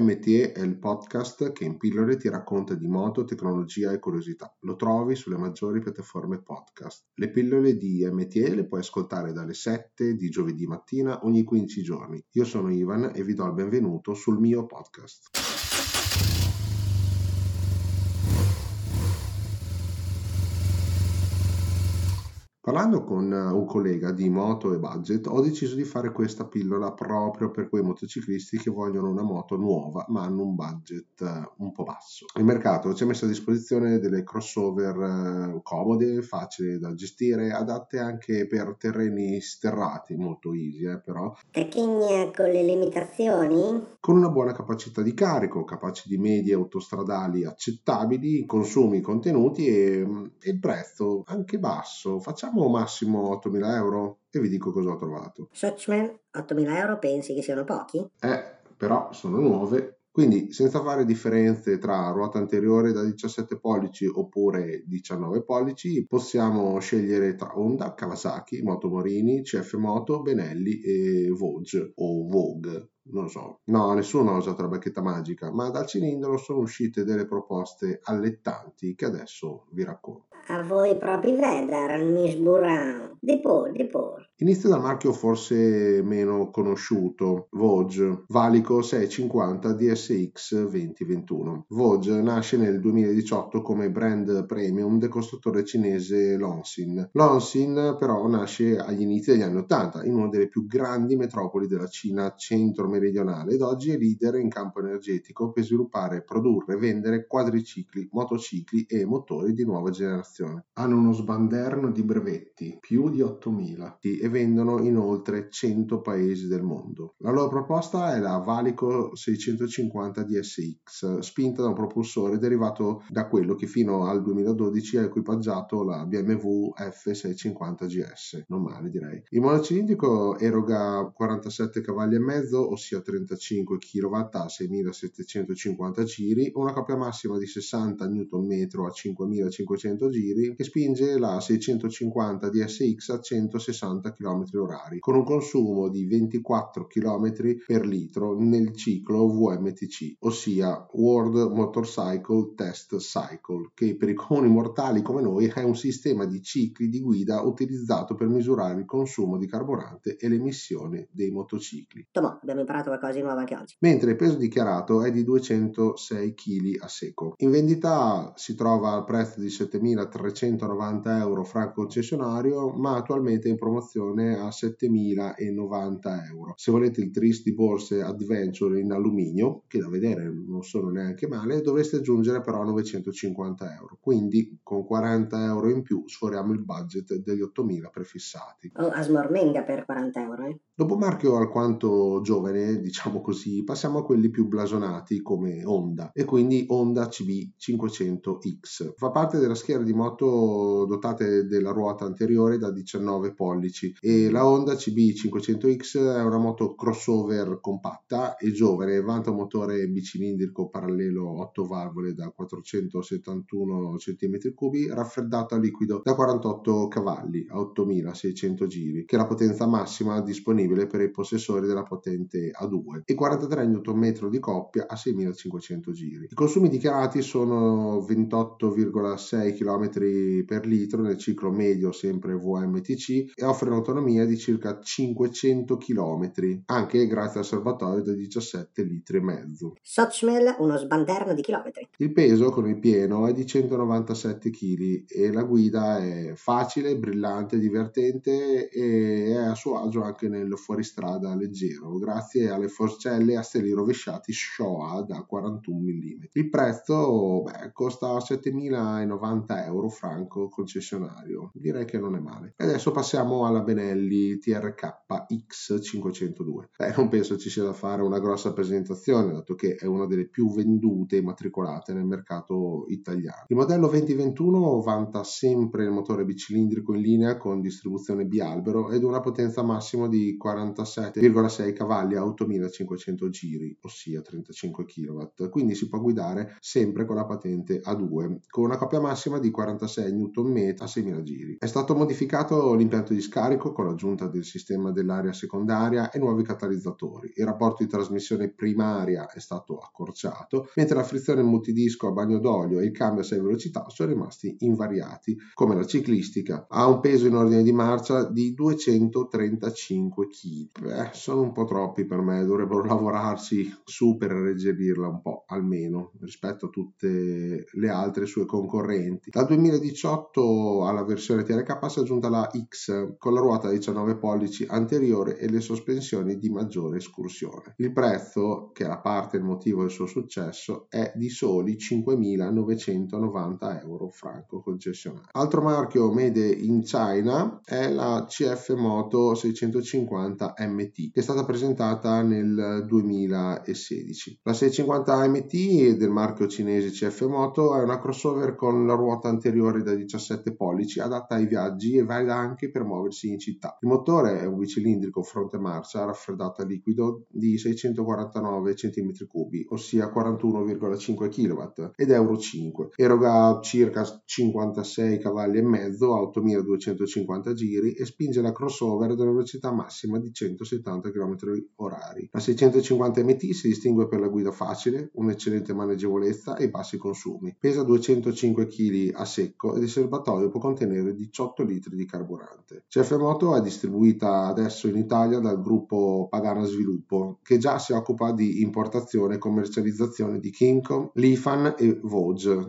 MTE è il podcast che in pillole ti racconta di moto, tecnologia e curiosità. Lo trovi sulle maggiori piattaforme podcast. Le pillole di MTE le puoi ascoltare dalle 7 di giovedì mattina ogni 15 giorni. Io sono Ivan e vi do il benvenuto sul mio podcast. Parlando con un collega di moto e budget, ho deciso di fare questa pillola proprio per quei motociclisti che vogliono una moto nuova ma hanno un budget eh, un po' basso. Il mercato ci ha messo a disposizione delle crossover eh, comode, facili da gestire, adatte anche per terreni sterrati, molto easy eh, però. Tecchigna con le limitazioni? Con una buona capacità di carico, capaci di medie autostradali accettabili, consumi contenuti e, e il prezzo anche basso. Facciamo Facciamo massimo 8.000 euro e vi dico cosa ho trovato. Shotchman, 8.000 euro pensi che siano pochi? Eh, però sono nuove. Quindi senza fare differenze tra ruota anteriore da 17 pollici oppure 19 pollici, possiamo scegliere tra Honda, Kawasaki, Motomorini, CF Moto, Benelli e Vogue o Vogue non lo so, no, nessuno ha usato la bacchetta magica, ma dal cilindro sono uscite delle proposte allettanti che adesso vi racconto. A voi propri vedere, Miss Burran. Di pur, di pur. Inizio dal marchio forse meno conosciuto, Vogue, valico 650 DSX 2021. Vogue nasce nel 2018 come brand premium del costruttore cinese Lonsin. Lonsin però nasce agli inizi degli anni 80 in una delle più grandi metropoli della Cina centro-meridionale ed oggi è leader in campo energetico per sviluppare, produrre e vendere quadricicli, motocicli e motori di nuova generazione. Hanno uno sbanderno di brevetti, più di 8000 e vendono in oltre 100 paesi del mondo. La loro proposta è la Valico 650 DSX, spinta da un propulsore derivato da quello che fino al 2012 ha equipaggiato la BMW F650 GS. Non male direi. Il monocilindrico eroga 47 cavalli e mezzo, ossia 35 kW a 6750 giri, una coppia massima di 60 Nm a 5500 giri che spinge la 650 DSX a 160 km h con un consumo di 24 km per litro nel ciclo VMTC, ossia World Motorcycle Test Cycle, che per i comuni mortali come noi è un sistema di cicli di guida utilizzato per misurare il consumo di carburante e le emissioni dei motocicli. Tomo, abbiamo imparato qualcosa di nuovo anche oggi. Mentre il peso dichiarato è di 206 kg a secco. In vendita si trova al prezzo di 7.390 euro fra concessionario, ma attualmente in promozione a 7.090 euro. Se volete il tris di borse Adventure in alluminio, che da vedere non sono neanche male, dovreste aggiungere però 950 euro. Quindi con 40 euro in più sforiamo il budget degli 8.000 prefissati. Oh, a smormenga per 40 euro, eh? Dopo marchio alquanto giovane, diciamo così, passiamo a quelli più blasonati come Honda e quindi Honda CB 500X. Fa parte della schiera di moto dotate della ruota anteriore da 19 pollici e la Honda CB500X è una moto crossover compatta e giovane, vanta un motore bicilindrico parallelo 8 valvole da 471 cm3, raffreddato a liquido da 48 cavalli a 8600 giri, che è la potenza massima disponibile per i possessori della potente A2 e 43 Nm di coppia a 6500 giri. I consumi dichiarati sono 28,6 km per litro nel ciclo medio sempre VMTC e offre un'autonomia di circa 500 km, anche grazie al serbatoio da 17 litri e mezzo. Sochmel uno sbanderno di chilometri. Il peso con il pieno è di 197 kg e la guida è facile, brillante, divertente e è a suo agio anche nel fuoristrada leggero grazie alle forcelle a steli rovesciati Showa da 41 mm. Il prezzo beh, costa 7.090 euro franco concessionario, direi che non è male. E adesso passiamo alla Benelli TRK X502. Beh, non penso ci sia da fare una grossa presentazione dato che è una delle più vendute e matricolate nel mercato italiano. Il modello 2021 vanta sempre il motore bicilindrico in linea con distribuzione bialbero ed una potenza massima di 47,6 cavalli a 8500 giri, ossia 35 kW, quindi si può guidare sempre con la patente A2, con una coppia massima di 46 Nm a 6000 giri. È stato modificato l'impianto di scarico con l'aggiunta del sistema dell'aria secondaria e nuovi catalizzatori. Il rapporto di trasmissione primaria è stato accorciato, mentre la frizione multidisco a bagno d'olio e il cambio a 6 velocità sono rimasti invariati, come la ciclistica. Ha un peso in ordine di marcia di 235 kg. Beh, sono un po' troppi per me, dovrebbero lavorarci su per alleggerirla un po', almeno, rispetto a tutte le altre sue concorrenti. Dal 2018 alla versione TRK si è aggiunta la X con la ruota 19 pollici anteriore e le sospensioni di maggiore escursione. Il prezzo, che la parte il motivo del suo successo, è di soli 5.990 euro franco concessionario. Altro marchio made in China è la CF Moto 650 MT, che è stata presentata nel 2016. La 650 MT del marchio cinese CF Moto è una crossover con la ruota anteriore da 17 pollici, adatta ai viaggi e valida anche per muoversi in città. Il motore è un bicilindrico fronte marcia raffreddato a liquido di 649 cm3, ossia 41,5 kW ed Euro 5. Eroga circa 56 cavalli e mezzo a 8250 giri e spinge la crossover ad una velocità massima di 170 km/h. La 650 MT si distingue per la guida facile, un'eccellente maneggevolezza e bassi consumi. Pesa 205 kg a secco ed il serbatoio può contenere 18 litri di carburante. CF Moto è distribuita adesso in Italia dal gruppo Pagana Sviluppo, che già si occupa di importazione e commercializzazione di Kincom, Lifan e Vogue.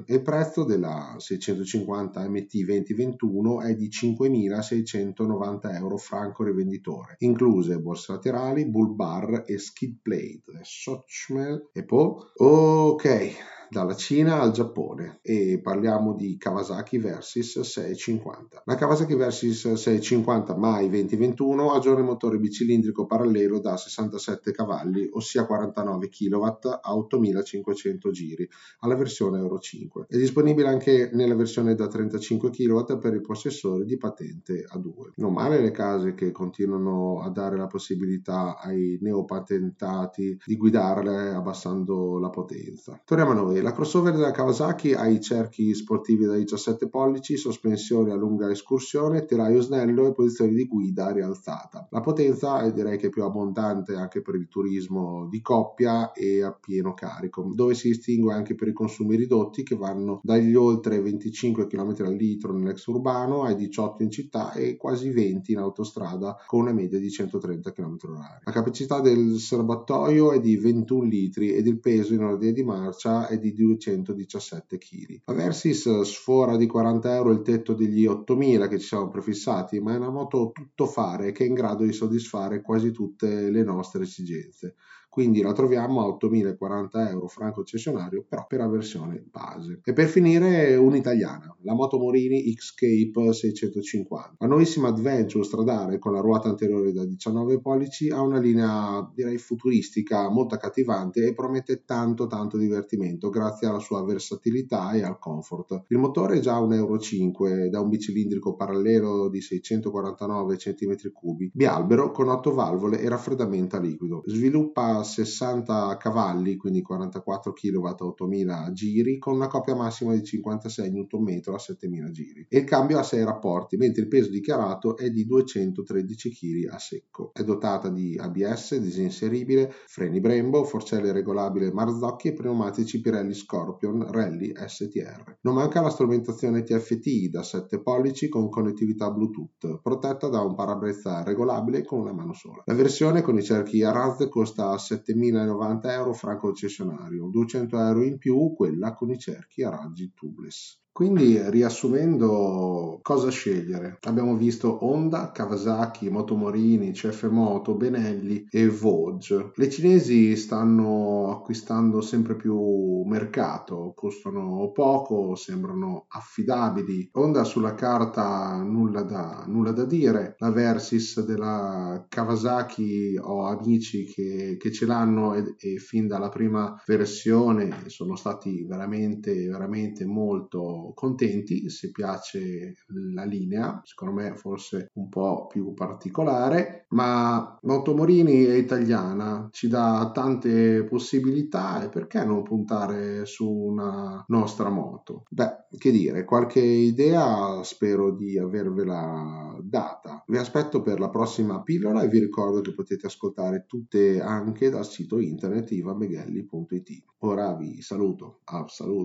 Il prezzo della 650 MT 2021 è di 5.690 euro franco rivenditore, incluse borse laterali, bull bar e skid plate. Sochmel e poi ok dalla Cina al Giappone e parliamo di Kawasaki Versys 650. La Kawasaki Versys 650 Mai 2021 aggiorna il motore bicilindrico parallelo da 67 cavalli, ossia 49 kW a 8500 giri, alla versione Euro 5. È disponibile anche nella versione da 35 kW per i possessori di patente A2. Non male le case che continuano a dare la possibilità ai neopatentati di guidarle abbassando la potenza. Torniamo a noi la crossover della Kawasaki ha i cerchi sportivi da 17 pollici, sospensioni a lunga escursione, telaio snello e posizione di guida rialzata. La potenza è direi che più abbondante anche per il turismo di coppia e a pieno carico, dove si distingue anche per i consumi ridotti che vanno dagli oltre 25 km al litro nell'ex urbano ai 18 in città e quasi 20 in autostrada con una media di 130 km/h. La capacità del serbatoio è di 21 litri ed il peso in ordine di marcia è di 217 kg. Versys sfora di 40 euro il tetto degli 8000 che ci siamo prefissati, ma è una moto tutto fare che è in grado di soddisfare quasi tutte le nostre esigenze quindi la troviamo a 8.040 euro franco cessionario però per la versione base. E per finire un'italiana la Moto Morini Xcape 650 la nuovissima Adventure stradale con la ruota anteriore da 19 pollici ha una linea direi futuristica molto accattivante e promette tanto tanto divertimento grazie alla sua versatilità e al comfort. Il motore è già un Euro 5 da un bicilindrico parallelo di 649 cm3 bialbero con 8 valvole e raffreddamento a liquido. Sviluppa 60 cavalli, quindi 44 kW a 8000 giri, con una coppia massima di 56 Nm a 7000 giri. E il cambio ha 6 rapporti, mentre il peso dichiarato è di 213 kg a secco. È dotata di ABS disinseribile, freni Brembo, forcelle regolabile Marzocchi e pneumatici Pirelli Scorpion Rally STR. Non manca la strumentazione TFT da 7 pollici con connettività Bluetooth, protetta da un parabrezza regolabile con una mano sola. La versione con i cerchi Araz costa 7.090 euro franco concessionario, 200 euro in più quella con i cerchi a raggi tubeless. Quindi riassumendo cosa scegliere, abbiamo visto Honda, Kawasaki, Motomorini, CF Benelli e Vogue. Le cinesi stanno acquistando sempre più mercato, costano poco, sembrano affidabili. Honda sulla carta nulla da, nulla da dire, la Versys della Kawasaki ho amici che, che ce l'hanno e, e fin dalla prima versione sono stati veramente, veramente molto contenti se piace la linea, secondo me forse un po' più particolare, ma Motomorini è italiana, ci dà tante possibilità e perché non puntare su una nostra moto? Beh, che dire, qualche idea spero di avervela data. Vi aspetto per la prossima pillola e vi ricordo che potete ascoltare tutte anche dal sito internet ivameghelli.it. Ora vi saluto. Ah, saluto.